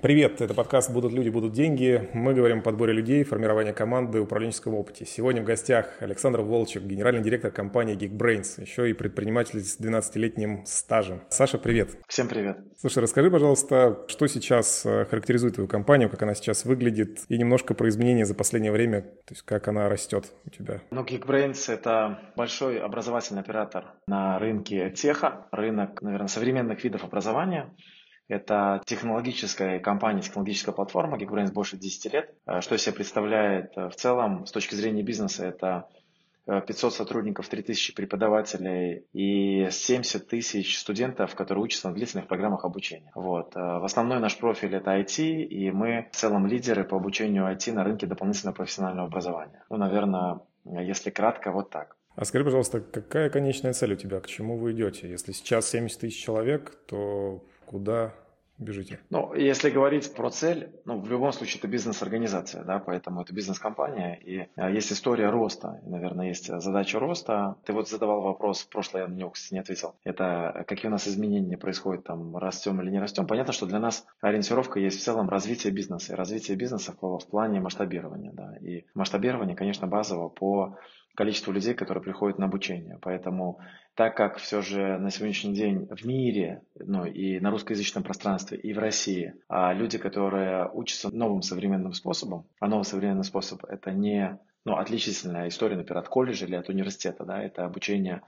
Привет, это подкаст «Будут люди, будут деньги». Мы говорим о подборе людей, формировании команды, управленческом опыте. Сегодня в гостях Александр Волчек, генеральный директор компании Geekbrains, еще и предприниматель с 12-летним стажем. Саша, привет. Всем привет. Слушай, расскажи, пожалуйста, что сейчас э, характеризует твою компанию, как она сейчас выглядит, и немножко про изменения за последнее время, то есть как она растет у тебя. Ну, Geekbrains – это большой образовательный оператор на рынке теха, рынок, наверное, современных видов образования – это технологическая компания, технологическая платформа, Geekbrains больше 10 лет. Э, что себя представляет э, в целом с точки зрения бизнеса? Это 500 э, сотрудников, 3000 преподавателей и 70 тысяч студентов, которые учатся на длительных программах обучения. Вот. В основной наш профиль это IT, и мы в целом лидеры по обучению IT на рынке дополнительного профессионального образования. Ну, наверное, если кратко, вот так. А скажи, пожалуйста, какая конечная цель у тебя, к чему вы идете? Если сейчас 70 тысяч человек, то куда бежите? Ну, если говорить про цель, ну, в любом случае это бизнес-организация, да, поэтому это бизнес-компания, и а, есть история роста, и, наверное, есть задача роста. Ты вот задавал вопрос, в прошлое я на него, кстати, не ответил. Это какие у нас изменения происходят, там, растем или не растем. Понятно, что для нас ориентировка есть в целом развитие бизнеса, и развитие бизнеса в плане масштабирования, да, и масштабирование, конечно, базово по количеству людей, которые приходят на обучение. Поэтому так как все же на сегодняшний день в мире, ну и на русскоязычном пространстве, и в России, а люди, которые учатся новым современным способом, а новый современный способ это не ну, отличительная история, например, от колледжа или от университета, да, это обучение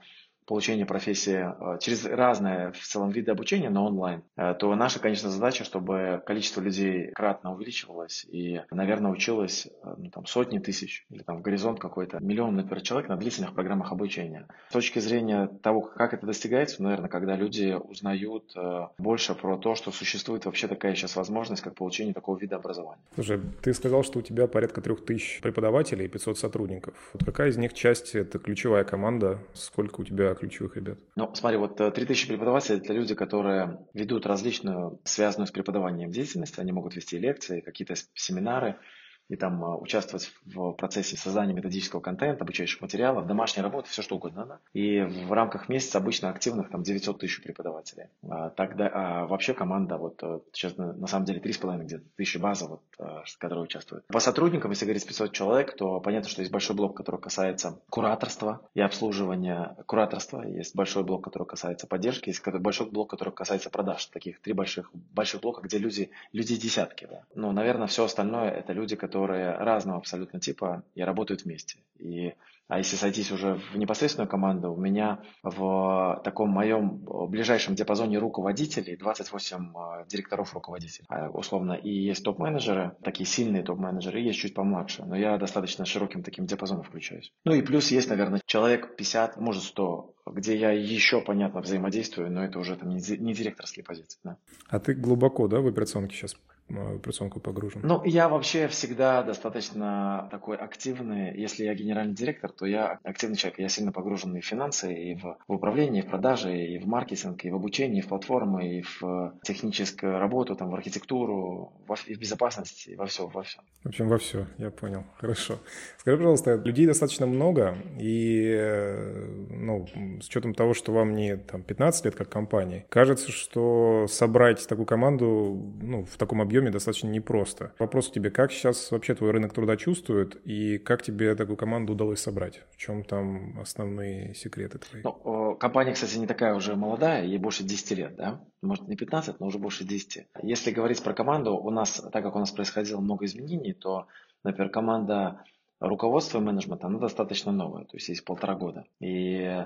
получения профессии э, через разные в целом виды обучения, но онлайн, э, то наша, конечно, задача, чтобы количество людей кратно увеличивалось и, наверное, училось э, ну, там, сотни тысяч или там в горизонт какой-то миллион, например, человек на длительных программах обучения. С точки зрения того, как это достигается, наверное, когда люди узнают больше про то, что существует вообще такая сейчас возможность, как получение такого вида образования. Слушай, ты сказал, что у тебя порядка трех тысяч преподавателей и 500 сотрудников. Вот какая из них часть – это ключевая команда? Сколько у тебя ключевых ребят? Ну, смотри, вот 3000 э, преподавателей – это люди, которые ведут различную, связанную с преподаванием деятельность. Они могут вести лекции, какие-то семинары, и там а, участвовать в процессе создания методического контента, обучающих материалов, домашней работы, все что угодно. Да? И в рамках месяца обычно активных там 900 тысяч преподавателей. А, тогда а вообще команда, вот э, сейчас на, самом деле 3,5 где-то тысячи база, вот, э, которая участвует. По сотрудникам, если говорить 500 человек, то понятно, что есть большой блок, который касается кураторства и обслуживания кураторства, есть большой блок, который касается поддержки, есть большой блок, который касается продаж. Таких три больших, больших блока, где люди, люди десятки. Да? Ну, наверное, все остальное это люди, которые которые разного абсолютно типа и работают вместе. И а если сойтись уже в непосредственную команду, у меня в таком моем ближайшем диапазоне руководителей 28 э, директоров руководителей, а, условно. И есть топ-менеджеры, такие сильные топ-менеджеры, и есть чуть помладше. Но я достаточно широким таким диапазоном включаюсь. Ну и плюс есть, наверное, человек 50, может 100, где я еще, понятно, взаимодействую, но это уже там не директорские позиции. Да. А ты глубоко, да, в операционке сейчас операционку погружен? Ну, я вообще всегда достаточно такой активный. Если я генеральный директор, то я активный человек. Я сильно погружен и в финансы, и в, в управление, и в продажи, и в маркетинг, и в обучение, и в платформы, и в техническую работу, там, в архитектуру, во, и в безопасности, и во все, во все. В общем, во все, я понял. Хорошо. Скажи, пожалуйста, людей достаточно много, и э, ну, с учетом того, что вам не там, 15 лет как компании, кажется, что собрать такую команду ну, в таком объеме объеме достаточно непросто. Вопрос к тебе, как сейчас вообще твой рынок труда чувствует и как тебе такую команду удалось собрать? В чем там основные секреты твои? Ну, компания, кстати, не такая уже молодая, ей больше 10 лет, да? Может, не 15, но уже больше 10. Если говорить про команду, у нас, так как у нас происходило много изменений, то, например, команда руководства и менеджмента, она достаточно новая, то есть есть полтора года. И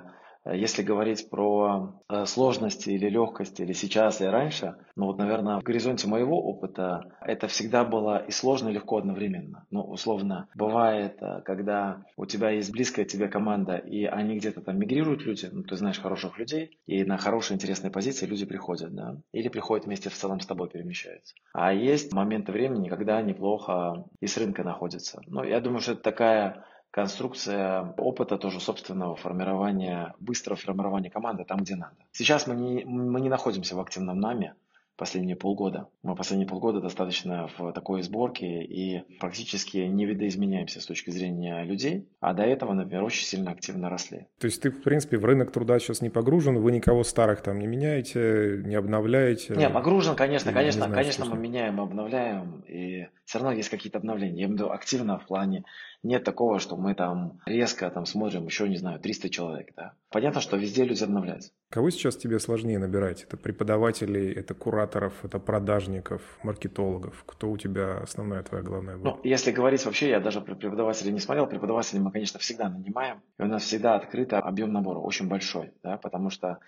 если говорить про э, сложности или легкости, или сейчас, или раньше, ну вот, наверное, в горизонте моего опыта это всегда было и сложно, и легко одновременно. Ну, условно, бывает, э, когда у тебя есть близкая тебе команда, и они где-то там мигрируют люди, ну, ты знаешь хороших людей, и на хорошие, интересные позиции люди приходят, да, или приходят вместе в целом с тобой перемещаются. А есть моменты времени, когда неплохо и с рынка находятся. Ну, я думаю, что это такая конструкция опыта тоже собственного формирования, быстрого формирования команды там, где надо. Сейчас мы не, мы не находимся в активном наме, последние полгода. Мы последние полгода достаточно в такой сборке и практически не видоизменяемся с точки зрения людей, а до этого, например, очень сильно активно росли. То есть ты, в принципе, в рынок труда сейчас не погружен, вы никого старых там не меняете, не обновляете? Не, погружен, конечно, конечно, знаю, конечно, мы меняем, обновляем, и все равно есть какие-то обновления. Я имею в виду активно в плане нет такого, что мы там резко там смотрим еще, не знаю, 300 человек. Да? Понятно, что везде люди обновляются. Кого сейчас тебе сложнее набирать? Это преподавателей, это кураторов, это продажников, маркетологов? Кто у тебя основная твоя главная боль? Ну, если говорить вообще, я даже преподавателей не смотрел. Преподавателей мы, конечно, всегда нанимаем. И у нас всегда открыт объем набора, очень большой. Да? Потому что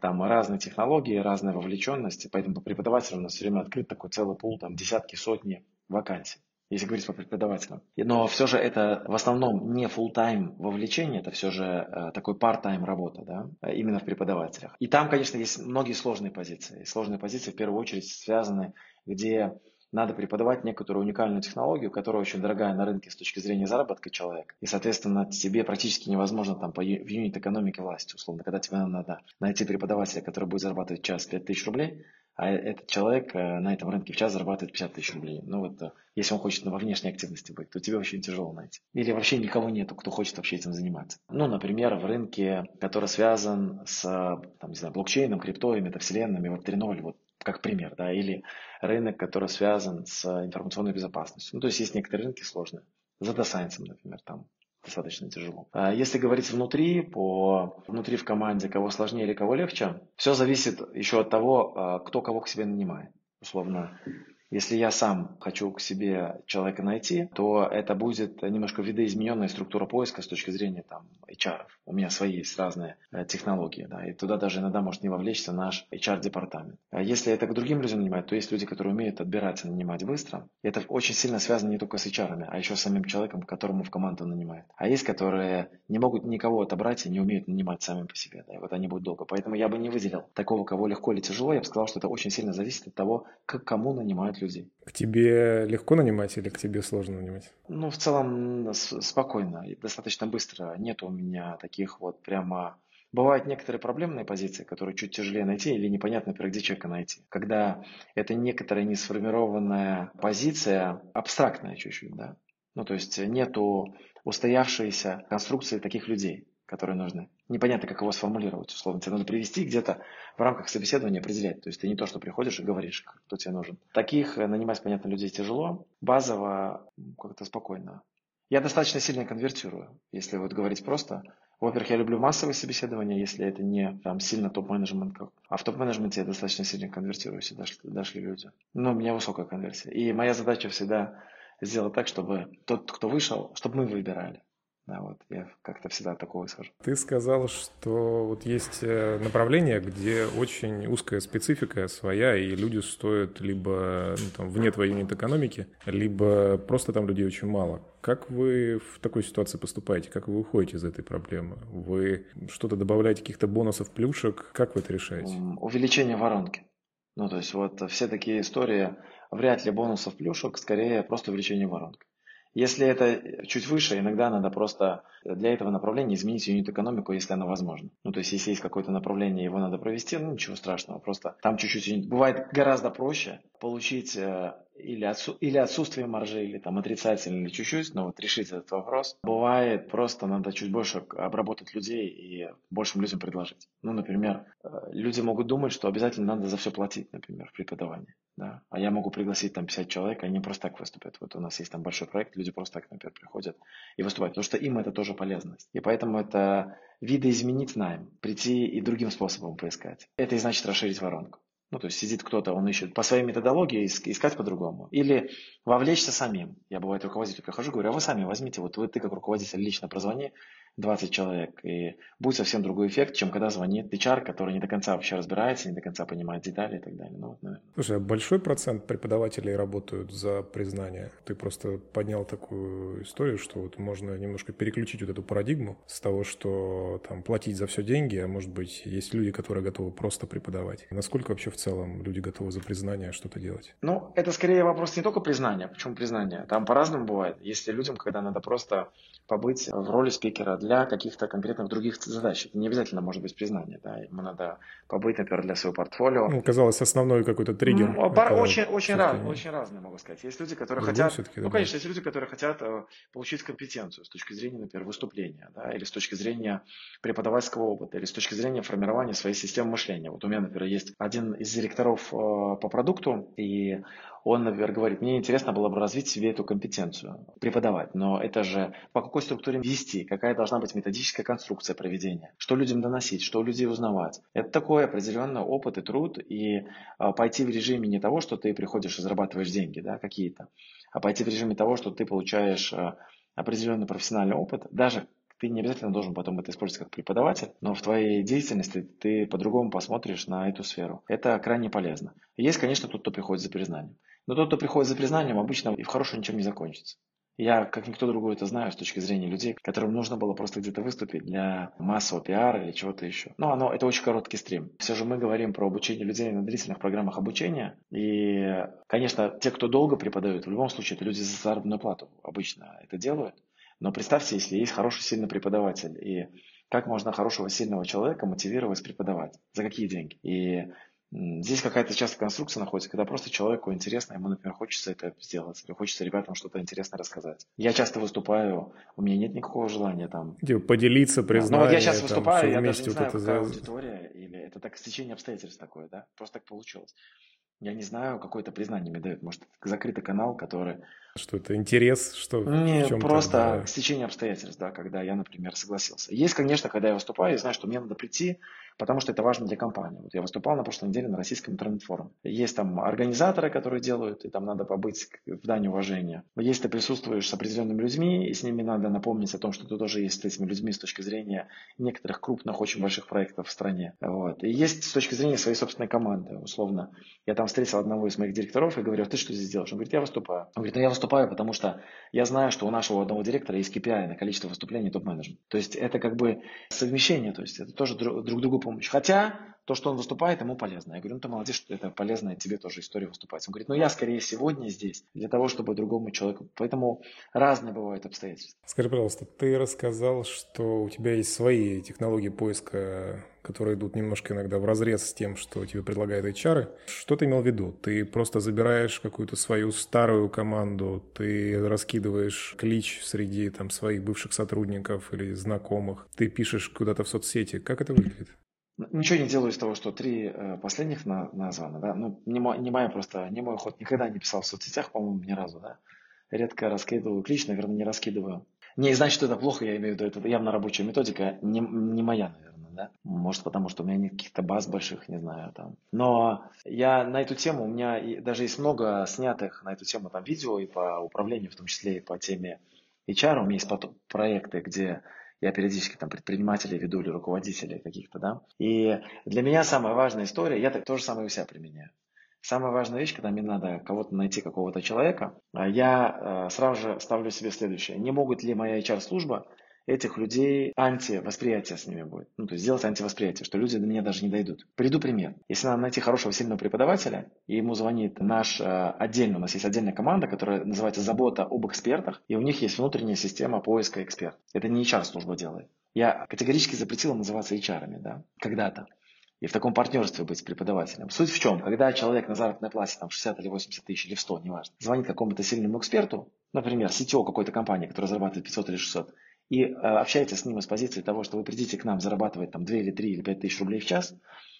там разные технологии, разная вовлеченность, поэтому по преподавателям у нас все время открыт такой целый пул, там десятки, сотни вакансий если говорить по преподавателям. Но все же это в основном не full-time вовлечение, это все же э, такой part-time работа, да, именно в преподавателях. И там, конечно, есть многие сложные позиции. Сложные позиции в первую очередь связаны, где надо преподавать некоторую уникальную технологию, которая очень дорогая на рынке с точки зрения заработка человека. И, соответственно, тебе практически невозможно там по, в юнит экономике власти, условно, когда тебе надо найти преподавателя, который будет зарабатывать час 5000 рублей, а этот человек э, на этом рынке в час зарабатывает 50 тысяч рублей. Ну вот, э, если он хочет во внешней активности быть, то тебе очень тяжело найти. Или вообще никого нету, кто хочет вообще этим заниматься. Ну, например, в рынке, который связан с, там, не знаю, блокчейном, крипто, метавселенными, веб 3.0, вот как пример, да, или рынок, который связан с информационной безопасностью. Ну, то есть есть некоторые рынки сложные. За Science, например, там достаточно тяжело. А если говорить внутри, по внутри в команде, кого сложнее или кого легче, все зависит еще от того, а, кто кого к себе нанимает. Условно, если я сам хочу к себе человека найти, то это будет немножко видоизмененная структура поиска с точки зрения там, HR. У меня свои есть разные э, технологии, да, и туда даже иногда может не вовлечься наш HR-департамент. А если это к другим людям нанимать, то есть люди, которые умеют отбирать и нанимать быстро. это очень сильно связано не только с HR, а еще с самим человеком, которому в команду нанимают. А есть, которые не могут никого отобрать и не умеют нанимать сами по себе. Да, и вот они будут долго. Поэтому я бы не выделил такого, кого легко или тяжело. Я бы сказал, что это очень сильно зависит от того, к кому нанимают людей. К тебе легко нанимать или к тебе сложно нанимать? Ну, в целом спокойно, достаточно быстро. Нет у меня таких вот прямо... Бывают некоторые проблемные позиции, которые чуть тяжелее найти или непонятно, например, где человека найти. Когда это некоторая несформированная позиция, абстрактная чуть-чуть, да. Ну, то есть нету устоявшейся конструкции таких людей которые нужны. Непонятно, как его сформулировать, условно. Тебе надо привести где-то в рамках собеседования определять. То есть ты не то, что приходишь и говоришь, кто тебе нужен. Таких э, нанимать, понятно, людей тяжело. Базово как-то спокойно. Я достаточно сильно конвертирую, если вот говорить просто. Во-первых, я люблю массовые собеседования, если это не там сильно топ-менеджмент. А в топ-менеджменте я достаточно сильно конвертирую, если дошли, дошли люди. Но у меня высокая конверсия. И моя задача всегда сделать так, чтобы тот, кто вышел, чтобы мы выбирали. Да, вот я как-то всегда такого исхожу. Ты сказал, что вот есть э, направление, где очень узкая специфика своя, и люди стоят либо ну, там, вне твоей юнит-экономики, либо просто там людей очень мало. Как вы в такой ситуации поступаете? Как вы выходите из этой проблемы? Вы что-то добавляете, каких-то бонусов, плюшек? Как вы это решаете? Увеличение воронки. Ну, то есть вот все такие истории, вряд ли бонусов, плюшек, скорее просто увеличение воронки. Если это чуть выше, иногда надо просто для этого направления изменить юнит-экономику, если оно возможно. Ну, то есть, если есть какое-то направление, его надо провести, ну, ничего страшного, просто там чуть-чуть... Бывает гораздо проще получить э, или, отсу, или отсутствие маржи, или там отрицательно, или чуть-чуть, но вот решить этот вопрос. Бывает просто надо чуть больше обработать людей и большим людям предложить. Ну, например, э, люди могут думать, что обязательно надо за все платить, например, в преподавании. Да? А я могу пригласить там 50 человек, они просто так выступят. Вот у нас есть там большой проект, люди просто так, например, приходят и выступают, потому что им это тоже полезность. И поэтому это видоизменить найм, прийти и другим способом поискать. Это и значит расширить воронку. Ну, то есть сидит кто-то, он ищет по своей методологии искать по-другому. Или вовлечься самим. Я бывает руководителю прихожу, говорю, а вы сами возьмите, вот вы, ты как руководитель лично прозвони, 20 человек. И будет совсем другой эффект, чем когда звонит HR, который не до конца вообще разбирается, не до конца понимает детали и так далее. Ну, вот, наверное. Слушай, а большой процент преподавателей работают за признание. Ты просто поднял такую историю, что вот можно немножко переключить вот эту парадигму с того, что там платить за все деньги, а может быть, есть люди, которые готовы просто преподавать. Насколько вообще в целом люди готовы за признание что-то делать? Ну, это скорее вопрос не только признания. Почему признание? Там по-разному бывает. Если людям, когда надо просто побыть в роли спикера для каких-то конкретных других задач. Это не обязательно может быть признание. Да? Ему надо побыть, например, для своего портфолио. Ну, казалось, основной какой-то триггер. Ну, пар, очень, очень, раз, очень разные, могу сказать. Есть люди, которые хотят... Ну, конечно, есть люди, которые хотят э, получить компетенцию с точки зрения, например, выступления, да, или с точки зрения преподавательского опыта, или с точки зрения формирования своей системы мышления. Вот у меня, например, есть один из директоров э, по продукту, и он, например, говорит, мне интересно было бы развить себе эту компетенцию, преподавать, но это же по какой структуре вести, какая должна быть методическая конструкция проведения, что людям доносить, что у людей узнавать. Это такой определенный опыт и труд, и а, пойти в режиме не того, что ты приходишь и зарабатываешь деньги да, какие-то, а пойти в режиме того, что ты получаешь а, определенный профессиональный опыт, даже ты не обязательно должен потом это использовать как преподаватель, но в твоей деятельности ты по-другому посмотришь на эту сферу. Это крайне полезно. Есть, конечно, тот, кто приходит за признанием. Но тот, кто приходит за признанием, обычно и в хорошем ничем не закончится. Я, как никто другой, это знаю с точки зрения людей, которым нужно было просто где-то выступить для массового пиара или чего-то еще. Но оно, это очень короткий стрим. Все же мы говорим про обучение людей на длительных программах обучения. И, конечно, те, кто долго преподают, в любом случае, это люди за заработную плату обычно это делают. Но представьте, если есть хороший, сильный преподаватель, и как можно хорошего, сильного человека мотивировать преподавать? За какие деньги? И Здесь какая-то часто конструкция находится, когда просто человеку интересно, ему, например, хочется это сделать, или хочется ребятам что-то интересное рассказать. Я часто выступаю, у меня нет никакого желания там... Типа поделиться, признать. Ну вот я сейчас выступаю, я даже не знаю, вот какая аудитория, или это так стечение обстоятельств такое, да, просто так получилось. Я не знаю, какое-то признание мне дают. Может, закрытый канал, который... Что это интерес, что Не, просто да. стечение обстоятельств, да, когда я, например, согласился. Есть, конечно, когда я выступаю, я знаю, что мне надо прийти, потому что это важно для компании. Вот я выступал на прошлой неделе на российском интернет-форуме. Есть там организаторы, которые делают, и там надо побыть в дань уважения. Если ты присутствуешь с определенными людьми, и с ними надо напомнить о том, что ты тоже есть с этими людьми с точки зрения некоторых крупных, очень больших проектов в стране. Вот. И есть с точки зрения своей собственной команды, условно. Я там встретил одного из моих директоров и говорю, ты что здесь делаешь? Он говорит, я выступаю. Он говорит, ну я выступаю, потому что я знаю, что у нашего одного директора есть KPI на количество выступлений топ-менеджмента. То есть это как бы совмещение, то есть это тоже друг другу помощь. Хотя то, что он выступает, ему полезно. Я говорю, ну ты молодец, что это полезная тебе тоже история выступать. Он говорит, ну я скорее сегодня здесь для того, чтобы другому человеку. Поэтому разные бывают обстоятельства. Скажи, пожалуйста, ты рассказал, что у тебя есть свои технологии поиска, которые идут немножко иногда в разрез с тем, что тебе предлагает HR. Что ты имел в виду? Ты просто забираешь какую-то свою старую команду, ты раскидываешь клич среди там своих бывших сотрудников или знакомых, ты пишешь куда-то в соцсети. Как это выглядит? Ничего не делаю из того, что три э, последних на, названы, да. Ну, не, мой, не моя просто, не мой ход. Никогда не писал в соцсетях, по-моему, ни разу, да. Редко раскидываю клич, наверное, не раскидываю. Не значит, что это плохо, я имею в виду, это явно рабочая методика, не, не моя, наверное, да. Может, потому что у меня нет каких-то баз больших, не знаю, там. Но я на эту тему, у меня даже есть много снятых на эту тему там видео и по управлению, в том числе и по теме HR. У меня есть проекты, где я периодически там предпринимателей веду или руководителей каких-то, да. И для меня самая важная история, я так то же самое у себя применяю. Самая важная вещь, когда мне надо кого-то найти, какого-то человека, а я э, сразу же ставлю себе следующее. Не могут ли моя HR-служба этих людей антивосприятие с ними будет. Ну, то есть сделать антивосприятие, что люди до меня даже не дойдут. Приду пример. Если надо найти хорошего, сильного преподавателя, и ему звонит наш э, отдельно, у нас есть отдельная команда, которая называется «Забота об экспертах», и у них есть внутренняя система поиска экспертов. Это не HR-служба делает. Я категорически запретил называться HR-ами, да, когда-то и в таком партнерстве быть с преподавателем. Суть в чем? Когда человек на заработной плате там 60 или 80 тысяч или 100, неважно, звонит какому-то сильному эксперту, например, CTO какой-то компании, которая зарабатывает 500 или 600, и э, общаетесь с ним из позиции того, что вы придите к нам зарабатывать там 2 или 3 или 5 тысяч рублей в час,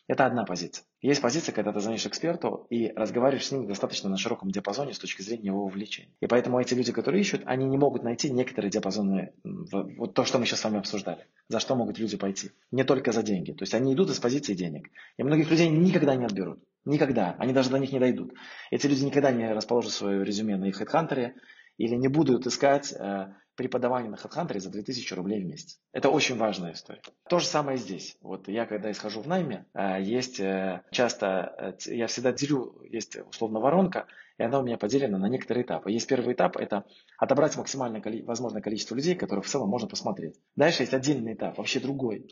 это одна позиция. Есть позиция, когда ты звонишь эксперту и разговариваешь с ним достаточно на широком диапазоне с точки зрения его увлечения. И поэтому эти люди, которые ищут, они не могут найти некоторые диапазоны, вот то, что мы сейчас с вами обсуждали. За что могут люди пойти? Не только за деньги. То есть они идут из позиции денег. И многих людей никогда не отберут. Никогда. Они даже до них не дойдут. Эти люди никогда не расположат свое резюме на их HeadHunter или не будут искать э, преподавание на HeadHunter за 2000 рублей в месяц. Это очень важная история. То же самое здесь. Вот я, когда исхожу в найме, э, есть э, часто, э, я всегда делю, есть условно воронка, и она у меня поделена на некоторые этапы. Есть первый этап, это отобрать максимальное возможное количество людей, которых в целом можно посмотреть. Дальше есть отдельный этап, вообще другой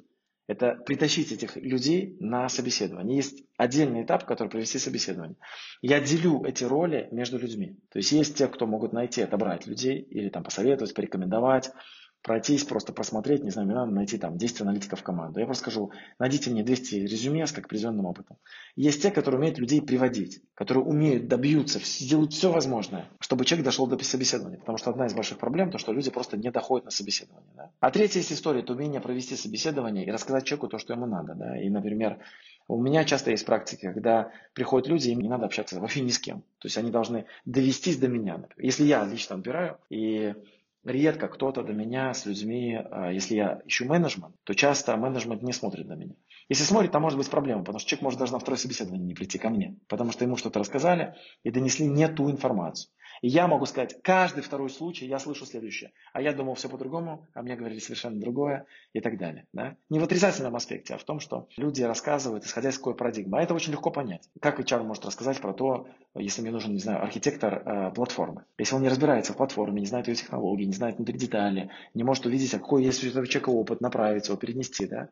это притащить этих людей на собеседование. Есть отдельный этап, который провести собеседование. Я делю эти роли между людьми. То есть есть те, кто могут найти, отобрать людей или там посоветовать, порекомендовать, пройтись, просто посмотреть, не знаю, мне надо найти там 10 аналитиков в команду. Я просто скажу, найдите мне 200 резюме с как определенным опытом. Есть те, которые умеют людей приводить, которые умеют, добьются, делают все возможное, чтобы человек дошел до собеседования. Потому что одна из больших проблем, то, что люди просто не доходят на собеседование. Да? А третья есть история, это умение провести собеседование и рассказать человеку то, что ему надо. Да? И, например, у меня часто есть практика, когда приходят люди, им не надо общаться вообще ни с кем. То есть они должны довестись до меня. Если я лично отбираю, и редко кто-то до меня с людьми, а, если я ищу менеджмент, то часто менеджмент не смотрит на меня. Если смотрит, там может быть проблема, потому что человек может даже на второе собеседование не прийти ко мне, потому что ему что-то рассказали и донесли не ту информацию. Я могу сказать, каждый второй случай я слышу следующее. А я думал все по-другому, а мне говорили совершенно другое и так далее. Да? Не в отрицательном аспекте, а в том, что люди рассказывают, исходя из какой парадигмы. А это очень легко понять. Как HR может рассказать про то, если мне нужен, не знаю, архитектор э, платформы. Если он не разбирается в платформе, не знает ее технологии, не знает внутри детали, не может увидеть, а какой есть у этого человека опыт, направить его, перенести, да,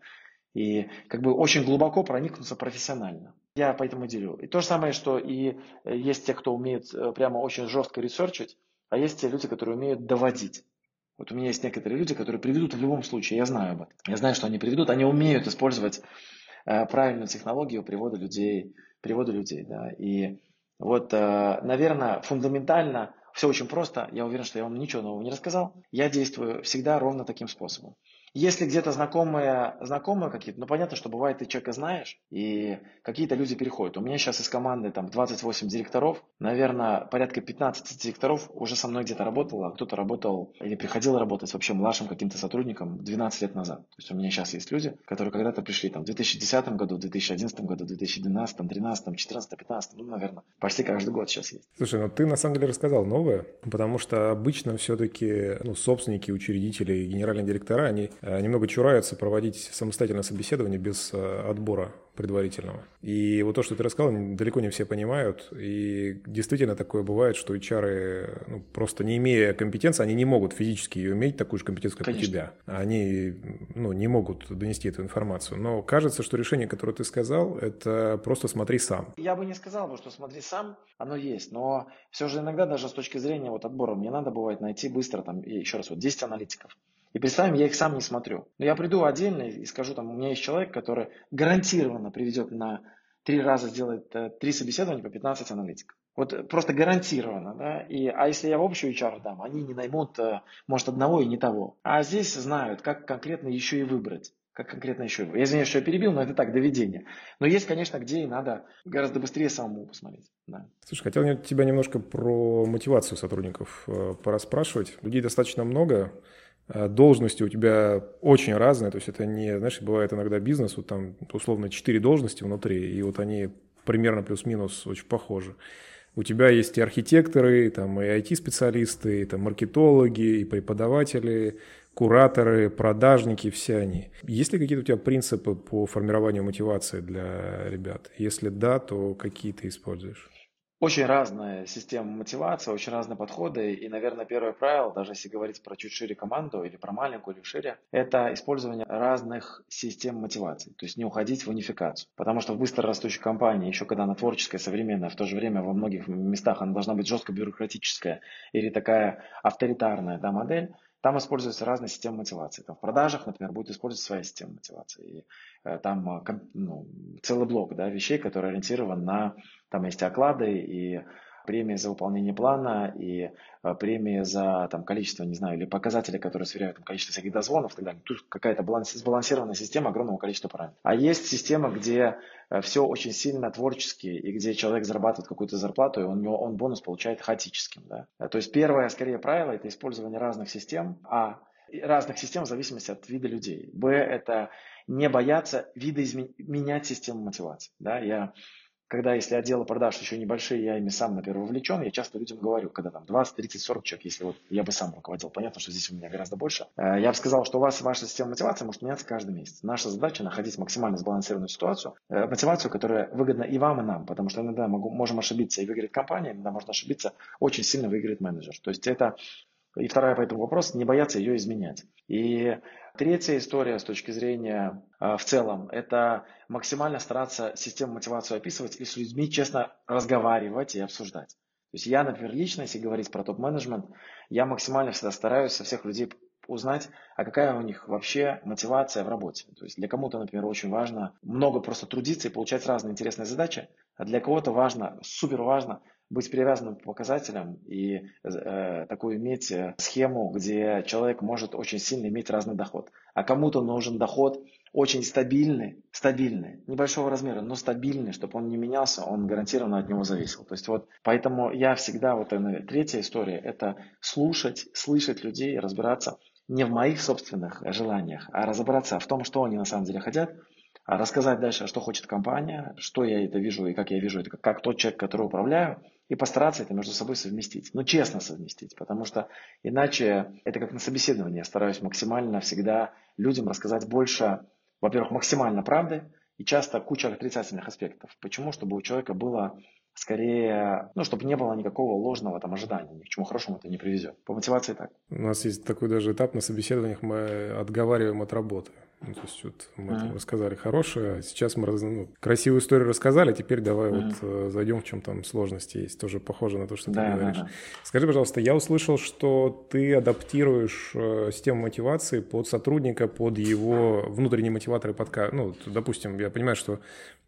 и как бы очень глубоко проникнуться профессионально. Я поэтому делю. И то же самое, что и э, есть те, кто умеет э, прямо очень жестко ресерчить, а есть те люди, которые умеют доводить. Вот у меня есть некоторые люди, которые приведут в любом случае, я знаю об этом. Я знаю, что они приведут, они умеют использовать э, правильную технологию привода людей, привода людей. Да. И вот, наверное, фундаментально все очень просто. Я уверен, что я вам ничего нового не рассказал. Я действую всегда ровно таким способом. Если где-то знакомые, знакомые какие-то, ну понятно, что бывает, ты человека знаешь, и какие-то люди переходят. У меня сейчас из команды там 28 директоров, наверное, порядка 15 директоров уже со мной где-то работало, а кто-то работал или приходил работать вообще младшим каким-то сотрудником 12 лет назад. То есть у меня сейчас есть люди, которые когда-то пришли там в 2010 году, в 2011 году, в 2012, 2013, 2014, 2015, ну, наверное, почти каждый год сейчас есть. Слушай, ну ты на самом деле рассказал новое, потому что обычно все-таки ну, собственники, учредители и генеральные директора, они немного чураются проводить самостоятельное собеседование без э, отбора предварительного. И вот то, что ты рассказал, далеко не все понимают. И действительно такое бывает, что HR, ну, просто не имея компетенции, они не могут физически ее иметь, такую же компетенцию, как Конечно. у тебя. Они ну, не могут донести эту информацию. Но кажется, что решение, которое ты сказал, это просто смотри сам. Я бы не сказал, что смотри сам, оно есть. Но все же иногда даже с точки зрения вот отбора мне надо бывает найти быстро, там, еще раз, вот 10 аналитиков. И представим, я их сам не смотрю. Но я приду отдельно и скажу, там, у меня есть человек, который гарантированно приведет на три раза сделает э, три собеседования по 15 аналитиков. Вот просто гарантированно, да. И, а если я в общую HR дам, они не наймут, э, может, одного и не того. А здесь знают, как конкретно еще и выбрать. Как конкретно еще. Я извиняюсь, что я перебил, но это так, доведение. Но есть, конечно, где и надо гораздо быстрее самому посмотреть. Да. Слушай, хотел тебя немножко про мотивацию сотрудников э, пораспрашивать. Людей достаточно много. Э, должности у тебя очень разные, то есть это не, знаешь, бывает иногда бизнес, вот там условно 4 должности внутри, и вот они примерно плюс-минус очень похожи. У тебя есть и архитекторы, там, и IT-специалисты, и там, маркетологи, и преподаватели, кураторы, продажники, все они. Есть ли какие-то у тебя принципы по формированию мотивации для ребят? Если да, то какие ты используешь? Очень разная система мотивации, очень разные подходы. И, наверное, первое правило, даже если говорить про чуть шире команду или про маленькую или шире, это использование разных систем мотивации. То есть не уходить в унификацию. Потому что в быстро растущей компании, еще когда она творческая, современная, в то же время во многих местах она должна быть жестко бюрократическая или такая авторитарная да, модель, там используются разные системы мотивации. Там в продажах, например, будет использоваться своя система мотивации. И, э, там э, ну, целый блок да, вещей, который ориентирован на, там есть оклады и премии за выполнение плана и э, премии за там, количество, не знаю, или показатели, которые сверяют там, количество всяких дозвонов и так далее. Тут какая-то сбалансированная система огромного количества параметров. А есть система, где э, все очень сильно творчески, и где человек зарабатывает какую-то зарплату, и он, он бонус получает хаотическим. Да? Э, то есть первое, скорее, правило – это использование разных систем, а разных систем в зависимости от вида людей. Б – это не бояться видоизменять систему мотивации. Да? Я когда, если отделы продаж еще небольшие, я ими сам, например, вовлечен, я часто людям говорю, когда там 20, 30, 40 человек, если вот я бы сам руководил, понятно, что здесь у меня гораздо больше, э, я бы сказал, что у вас ваша система мотивации может меняться каждый месяц. Наша задача находить максимально сбалансированную ситуацию, э, мотивацию, которая выгодна и вам, и нам, потому что иногда мы можем ошибиться и выиграть компания, иногда можно ошибиться, очень сильно выиграет менеджер. То есть это и вторая по этому вопрос, не бояться ее изменять. И третья история с точки зрения э, в целом, это максимально стараться систему мотивации описывать и с людьми честно разговаривать и обсуждать. То есть я, например, лично, если говорить про топ-менеджмент, я максимально всегда стараюсь со всех людей узнать, а какая у них вообще мотивация в работе. То есть для кому-то, например, очень важно много просто трудиться и получать разные интересные задачи, а для кого-то важно, супер важно быть привязанным к показателям и э, такую иметь э, схему, где человек может очень сильно иметь разный доход. А кому-то нужен доход очень стабильный, стабильный, небольшого размера, но стабильный, чтобы он не менялся, он гарантированно от него зависел. То есть вот поэтому я всегда, вот третья история, это слушать, слышать людей, разбираться не в моих собственных желаниях, а разобраться в том, что они на самом деле хотят, а рассказать дальше, что хочет компания, что я это вижу и как я вижу это, как тот человек, который управляю, и постараться это между собой совместить. Но честно совместить, потому что иначе это как на собеседовании. Я стараюсь максимально всегда людям рассказать больше, во-первых, максимально правды и часто куча отрицательных аспектов. Почему? Чтобы у человека было скорее, ну, чтобы не было никакого ложного там ожидания, ни к чему хорошему это не приведет. По мотивации так. У нас есть такой даже этап на собеседованиях, мы отговариваем от работы. Ну, то есть вот мы mm-hmm. там рассказали хорошее, а сейчас мы ну, красивую историю рассказали, теперь давай mm-hmm. вот э, зайдем в чем там сложности есть. Тоже похоже на то, что да, ты говоришь. Да, да. Скажи, пожалуйста, я услышал, что ты адаптируешь э, систему мотивации под сотрудника, под его внутренний мотиватор под, ну, допустим, я понимаю, что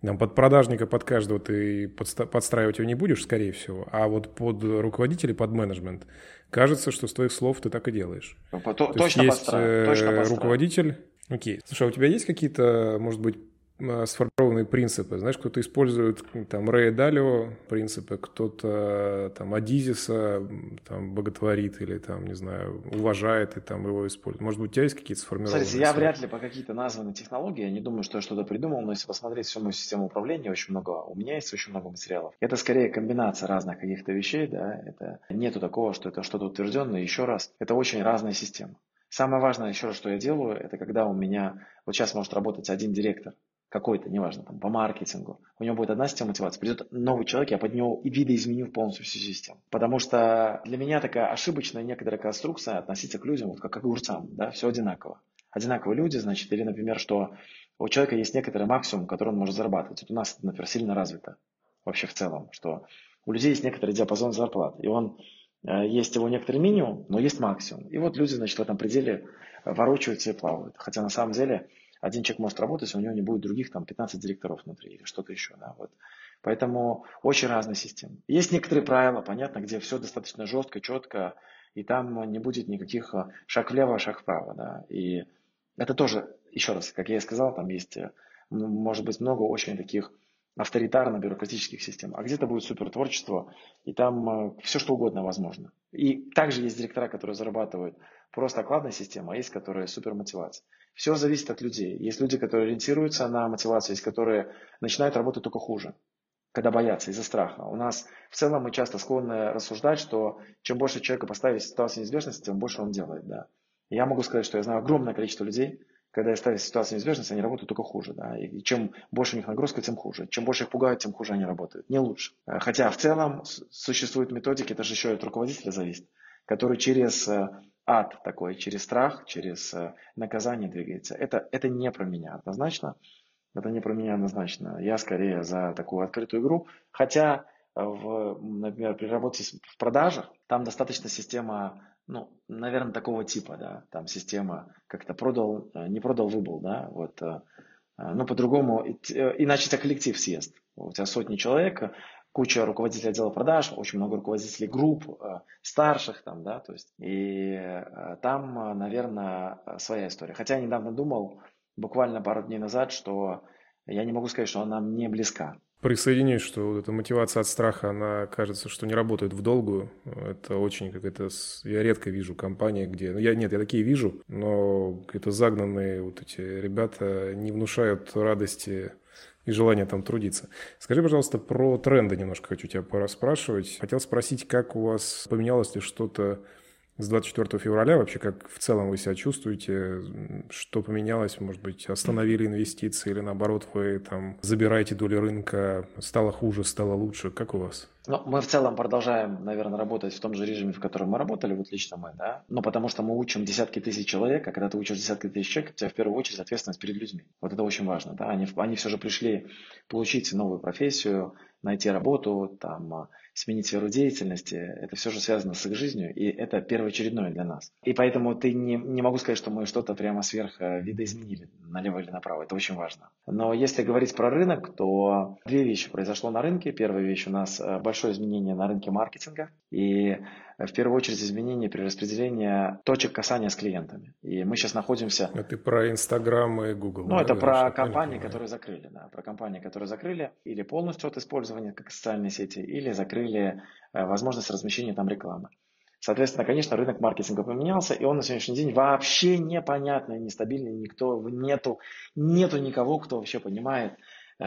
там, под продажника, под каждого ты подста- подстраивать его не будешь, скорее всего, а вот под руководителя, под менеджмент. Кажется, что с твоих слов ты так и делаешь. То, то точно есть, есть э, точно руководитель Окей. Слушай, а у тебя есть какие-то, может быть, а, сформированные принципы. Знаешь, кто-то использует там Рэя Далио принципы, кто-то там Адизиса там боготворит или там, не знаю, уважает и там его использует. Может быть, у тебя есть какие-то сформированные? Смотрите, я вряд ли по какие-то названные технологии, я не думаю, что я что-то придумал, но если посмотреть всю мою систему управления, очень много, у меня есть очень много материалов. Это скорее комбинация разных каких-то вещей, да, это нету такого, что это что-то утвержденное. Еще раз, это очень разная система. Самое важное еще что я делаю, это когда у меня, вот сейчас может работать один директор, какой-то, неважно, там, по маркетингу. У него будет одна система мотивации, придет новый человек, я под него и видоизменю полностью всю систему. Потому что для меня такая ошибочная некоторая конструкция относиться к людям, вот как к огурцам, да, все одинаково. Одинаковые люди, значит, или, например, что у человека есть некоторый максимум, который он может зарабатывать. Вот у нас, например, сильно развито вообще в целом, что у людей есть некоторый диапазон зарплат, и он есть его некоторый минимум, но есть максимум. И вот люди, значит, в этом пределе ворочаются и плавают. Хотя на самом деле один человек может работать, а у него не будет других там 15 директоров внутри или что-то еще. Да, вот. Поэтому очень разные системы. Есть некоторые правила, понятно, где все достаточно жестко, четко, и там не будет никаких э, шаг влево, шаг вправо. Да. И это тоже, еще раз, как я и сказал, там есть, э, может быть, много очень таких авторитарно-бюрократических систем, а где-то будет супер творчество, и там э, все что угодно возможно. И также есть директора, которые зарабатывают просто окладная система, а есть, которые супер мотивация. Все зависит от людей. Есть люди, которые ориентируются на мотивацию, есть, которые начинают работать только хуже, когда боятся из-за страха. У нас в целом мы часто склонны рассуждать, что чем больше человека поставить в ситуацию неизбежности, тем больше он делает. Да. я могу сказать, что я знаю огромное количество людей, когда я ставлю ситуацию неизбежности, они работают только хуже. Да? И чем больше у них нагрузка, тем хуже. Чем больше их пугают, тем хуже они работают. Не лучше. Э, хотя в целом существуют методики, это же еще от руководителя зависит, который через э, ад такой, через страх, через э, наказание двигается. Это, это не про меня однозначно. Это не про меня однозначно. Я скорее за такую открытую игру. Хотя, в, например, при работе в продажах, там достаточно система ну, наверное, такого типа, да, там система как-то продал, э, не продал, выбыл, да, вот, ну, по-другому, иначе это коллектив съест. У тебя сотни человек, куча руководителей отдела продаж, очень много руководителей групп, старших там, да, то есть, и там, наверное, своя история. Хотя я недавно думал, буквально пару дней назад, что я не могу сказать, что она мне близка присоединюсь, что вот эта мотивация от страха, она кажется, что не работает в долгую. Это очень какая-то... Я редко вижу компании, где... Ну, я, нет, я такие вижу, но какие-то загнанные вот эти ребята не внушают радости и желания там трудиться. Скажи, пожалуйста, про тренды немножко хочу тебя пораспрашивать. Хотел спросить, как у вас поменялось ли что-то с 24 февраля вообще, как в целом вы себя чувствуете, что поменялось, может быть, остановили инвестиции или наоборот вы там забираете доли рынка, стало хуже, стало лучше, как у вас? Ну, мы в целом продолжаем, наверное, работать в том же режиме, в котором мы работали, вот лично мы, да, ну, потому что мы учим десятки тысяч человек, а когда ты учишь десятки тысяч человек, у тебя в первую очередь ответственность перед людьми. Вот это очень важно, да, они, они все же пришли получить новую профессию, найти работу, там, сменить сферу деятельности, это все же связано с их жизнью, и это первоочередное для нас. И поэтому ты не, не могу сказать, что мы что-то прямо сверх э, видоизменили налево или направо. Это очень важно. Но если говорить про рынок, то две вещи произошло на рынке. Первая вещь у нас э, большое изменение на рынке маркетинга. И в первую очередь изменения при распределении точек касания с клиентами. И мы сейчас находимся... Это про Инстаграм и Google. Ну, да, это про компании, которые закрыли. Да, про компании, которые закрыли или полностью от использования как социальной сети, или закрыли э, возможность размещения там рекламы. Соответственно, конечно, рынок маркетинга поменялся, и он на сегодняшний день вообще непонятный, нестабильный, никто, нету, нету никого, кто вообще понимает, Э,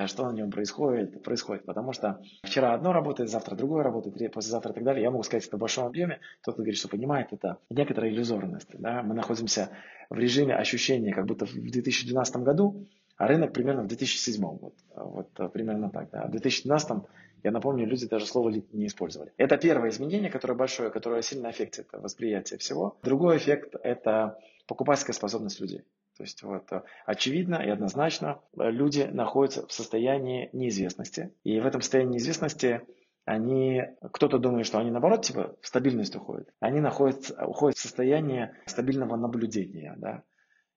что на нем происходит, происходит. Потому что вчера одно работает, завтра другое работает, послезавтра и так далее. Я могу сказать это в большом объеме. Тот, кто говорит, что понимает, это некоторая иллюзорность. Да? Мы находимся в режиме ощущения, как будто в 2012 году, а рынок примерно в 2007. Вот, вот э, примерно так. Да? В 2012 я напомню, люди даже слово не использовали. Это первое изменение, которое большое, которое сильно аффектит восприятие всего. Другой эффект – это покупательская способность людей. То есть вот, э, очевидно и однозначно э, люди находятся в состоянии неизвестности. И в этом состоянии неизвестности они, кто-то думает, что они наоборот типа в стабильность уходят. Они находятся, уходят в состояние стабильного наблюдения. Да?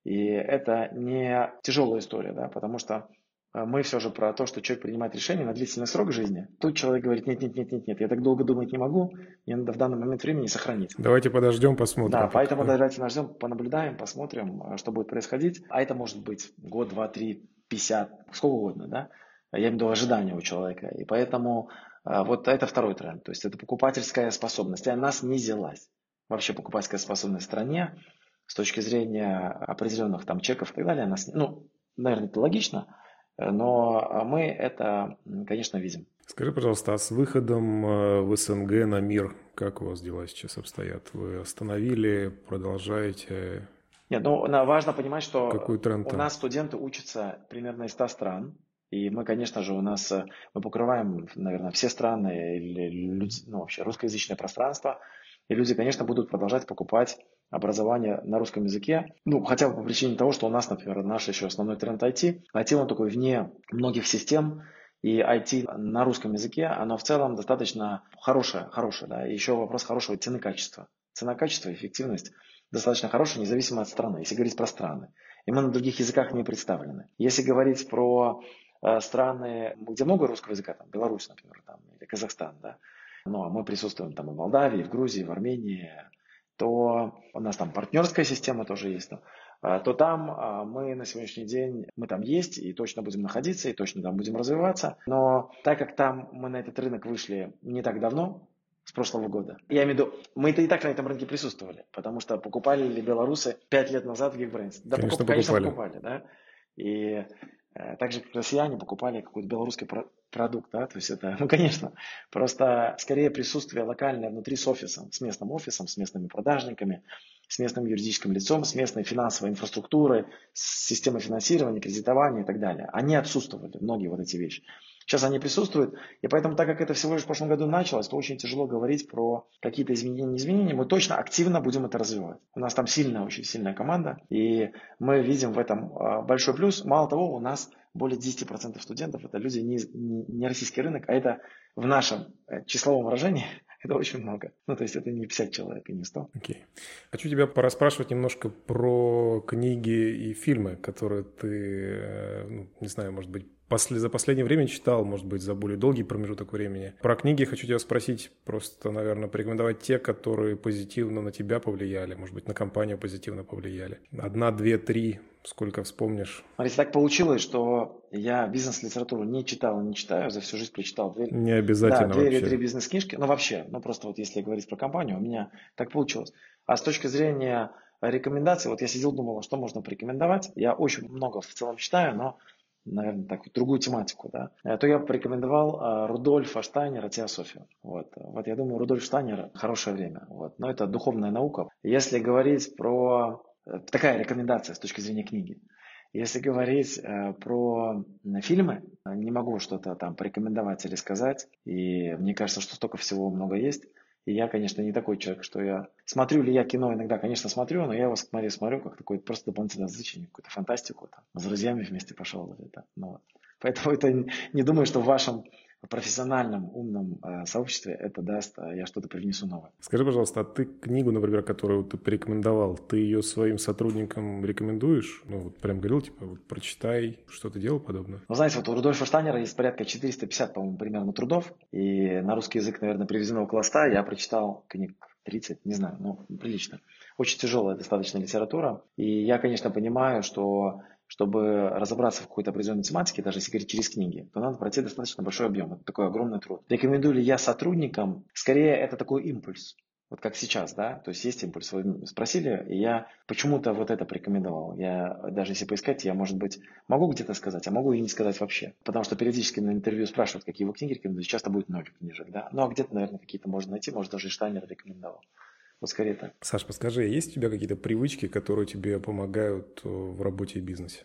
И это не тяжелая история, да, потому что мы все же про то, что человек принимает решение на длительный срок жизни. Тут человек говорит, нет, нет, нет, нет, нет, я так долго думать не могу, мне надо в данный момент времени сохранить. Давайте подождем, посмотрим. Да, поэтому давайте подождем, понаблюдаем, посмотрим, а, что будет происходить. А это может быть год, два, три, пятьдесят, сколько угодно, да? Я имею в виду ожидания у человека. И поэтому а, вот это второй тренд. То есть это покупательская способность. И она снизилась. Вообще покупательская способность в стране с точки зрения определенных там чеков и так далее, она, ну, наверное, это логично, но мы это, конечно, видим. Скажи, пожалуйста, а с выходом э, в СНГ на мир, как у вас дела сейчас обстоят? Вы остановили, продолжаете? Нет, ну важно понимать, что Какой тренд у нас студенты учатся примерно из 100 стран. И мы, конечно же, у нас, э, мы покрываем, наверное, все страны или ну, вообще русскоязычное пространство. И люди, конечно, будут продолжать покупать образование на русском языке. Ну, хотя бы по причине того, что у нас, например, наш еще основной тренд IT. IT, он такой вне многих систем, и IT на русском языке, оно в целом достаточно хорошее, хорошее, да, и еще вопрос хорошего цены-качества. Цена-качество, эффективность достаточно хорошая, независимо от страны, если говорить про страны. И мы на других языках не представлены. Если говорить про э, страны, где много русского языка, там, Беларусь, например, там, или Казахстан, да, ну, а мы присутствуем там и в Молдавии, в Грузии, в Армении, то у нас там партнерская система тоже есть, а, то там а, мы на сегодняшний день, мы там есть и точно будем находиться, и точно там будем развиваться. Но так как там мы на этот рынок вышли не так давно, с прошлого года. Я имею в виду, мы-то и так на этом рынке присутствовали, потому что покупали ли белорусы пять лет назад Geekbrains? Да, конечно, покуп, конечно, покупали. да. И так же, как россияне покупали какой-то белорусский продукт, да, то есть это, ну, конечно, просто скорее присутствие локальное внутри с офисом, с местным офисом, с местными продажниками, с местным юридическим лицом, с местной финансовой инфраструктурой, с системой финансирования, кредитования и так далее. Они отсутствовали, многие вот эти вещи. Сейчас они присутствуют, и поэтому, так как это всего лишь в прошлом году началось, то очень тяжело говорить про какие-то изменения, изменения. Мы точно активно будем это развивать. У нас там сильная, очень сильная команда, и мы видим в этом а, большой плюс. Мало того, у нас более 10% студентов это люди не, не российский рынок, а это в нашем э, числовом выражении это очень много. Ну, то есть это не 50 человек и не 100. Окей. Okay. Хочу тебя пораспрашивать немножко про книги и фильмы, которые ты, э, ну, не знаю, может быть, после, за последнее время читал, может быть, за более долгий промежуток времени. Про книги хочу тебя спросить, просто, наверное, порекомендовать те, которые позитивно на тебя повлияли, может быть, на компанию позитивно повлияли. Одна, две, три, сколько вспомнишь. Смотрите, так получилось, что я бизнес-литературу не читал и не читаю, за всю жизнь прочитал две, не обязательно да, две или три бизнес-книжки, ну вообще, ну просто вот если говорить про компанию, у меня так получилось. А с точки зрения рекомендаций, вот я сидел, думал, а что можно порекомендовать. Я очень много в целом читаю, но наверное, так, другую тематику, да, э, то я порекомендовал э, Рудольфа Штайнера «Теософию». Вот. вот я думаю, Рудольф Штайнер – хорошее время. Вот. Но это духовная наука. Если говорить про... Э, такая рекомендация с точки зрения книги. Если говорить э, про фильмы, не могу что-то там порекомендовать или сказать. И мне кажется, что столько всего много есть. И я, конечно, не такой человек, что я... Смотрю ли я кино иногда? Конечно, смотрю, но я его смотрю, смотрю как такое просто дополнительное развлечение, какую-то фантастику. Там, с друзьями вместе пошел. Это, ну, вот. Поэтому это не думаю, что в вашем профессиональном, умном э, сообществе это даст, э, я что-то привнесу новое. Скажи, пожалуйста, а ты книгу, например, которую ты порекомендовал, ты ее своим сотрудникам рекомендуешь? Ну, вот прям говорил, типа, вот прочитай, что ты делал подобное? Ну, знаете, вот у Рудольфа Штайнера есть порядка 450, по-моему, примерно трудов, и на русский язык, наверное, привезено около 100, я прочитал книг 30, не знаю, ну, прилично. Очень тяжелая достаточно литература, и я, конечно, понимаю, что чтобы разобраться в какой-то определенной тематике, даже если говорить через книги, то надо пройти достаточно большой объем. Это такой огромный труд. Рекомендую ли я сотрудникам? Скорее, это такой импульс. Вот как сейчас, да, то есть есть импульс. Вы спросили, и я почему-то вот это порекомендовал. Я даже если поискать, я, может быть, могу где-то сказать, а могу и не сказать вообще. Потому что периодически на интервью спрашивают, какие вы книги рекомендуете. Часто будет ноль книжек, да. Ну, а где-то, наверное, какие-то можно найти. Может, даже Штайнер рекомендовал. Вот скорее так. Саш, подскажи, есть у тебя какие-то привычки, которые тебе помогают в работе и бизнесе?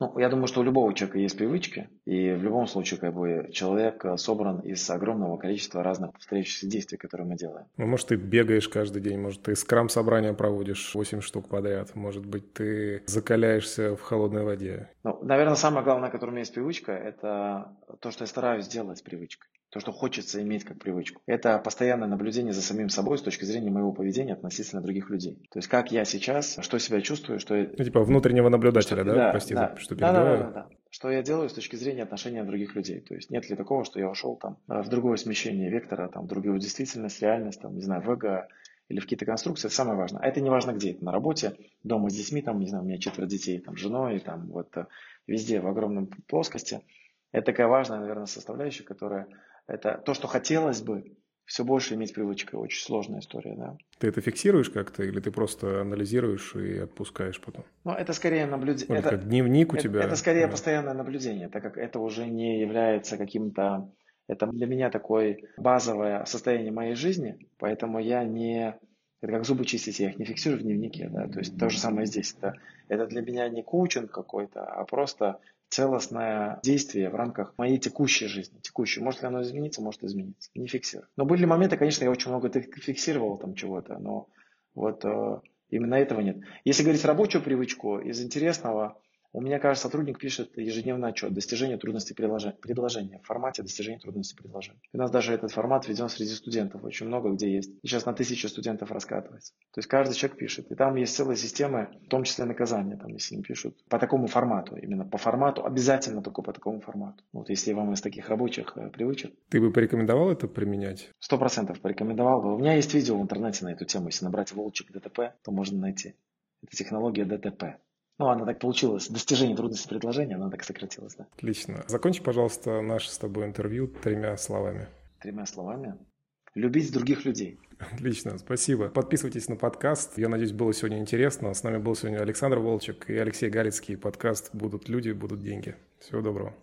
Ну, я думаю, что у любого человека есть привычки, и в любом случае, как бы, человек э, собран из огромного количества разных повторяющихся действий, которые мы делаем. Ну, может, ты бегаешь каждый день, может, ты скрам-собрания проводишь 8 штук подряд, может быть, ты закаляешься в холодной воде. Ну, наверное, самое главное, которое у меня есть привычка, это то, что я стараюсь делать привычкой то, что хочется иметь как привычку. Это постоянное наблюдение за самим собой с точки зрения моего поведения относительно других людей. То есть как я сейчас, что себя чувствую, что я... Ну, типа внутреннего наблюдателя, что, да? да? Прости, да, за, что да, да, да, да. Что я делаю с точки зрения отношения других людей. То есть нет ли такого, что я ушел там э, в другое смещение вектора, там, в другую действительность, реальность, там, не знаю, в эго, или в какие-то конструкции, это самое важное. А это не важно где, это на работе, дома с детьми, там, не знаю, у меня четверо детей, там, с женой, там, вот э, везде в огромном плоскости. Это такая важная, наверное, составляющая, которая это то, что хотелось бы все больше иметь привычкой. Очень сложная история, да. Ты это фиксируешь как-то или ты просто анализируешь и отпускаешь потом? Ну, это скорее наблюдение. это как дневник у это, тебя? Это скорее да. постоянное наблюдение, так как это уже не является каким-то... Это для меня такое базовое состояние моей жизни, поэтому я не... Это как зубы чистить, я их не фиксирую в дневнике, да, то есть то же самое здесь. Это, это для меня не коучинг какой-то, а просто целостное действие в рамках моей текущей жизни. Текущей. Может ли оно измениться, может измениться. Не фиксирую. Но были моменты, конечно, я очень много фиксировал там чего-то, но вот э, именно этого нет. Если говорить рабочую привычку, из интересного, у меня, кажется, сотрудник пишет ежедневный отчет достижения трудностей предложения в формате достижения трудностей предложения. У нас даже этот формат введен среди студентов, очень много где есть. И сейчас на тысячу студентов раскатывается. То есть каждый человек пишет. И там есть целая система, в том числе наказания, там, если не пишут, по такому формату, именно по формату, обязательно только по такому формату. Вот если вам из таких рабочих э, привычек. Ты бы порекомендовал это применять? Сто процентов порекомендовал бы. У меня есть видео в интернете на эту тему. Если набрать волчик ДТП, то можно найти. Это технология ДТП. Ну, она так получилась. Достижение трудности предложения, она так сократилась, да. Отлично. Закончи, пожалуйста, наше с тобой интервью тремя словами. Тремя словами? Любить других людей. Отлично, спасибо. Подписывайтесь на подкаст. Я надеюсь, было сегодня интересно. С нами был сегодня Александр Волчек и Алексей Галицкий. Подкаст «Будут люди, будут деньги». Всего доброго.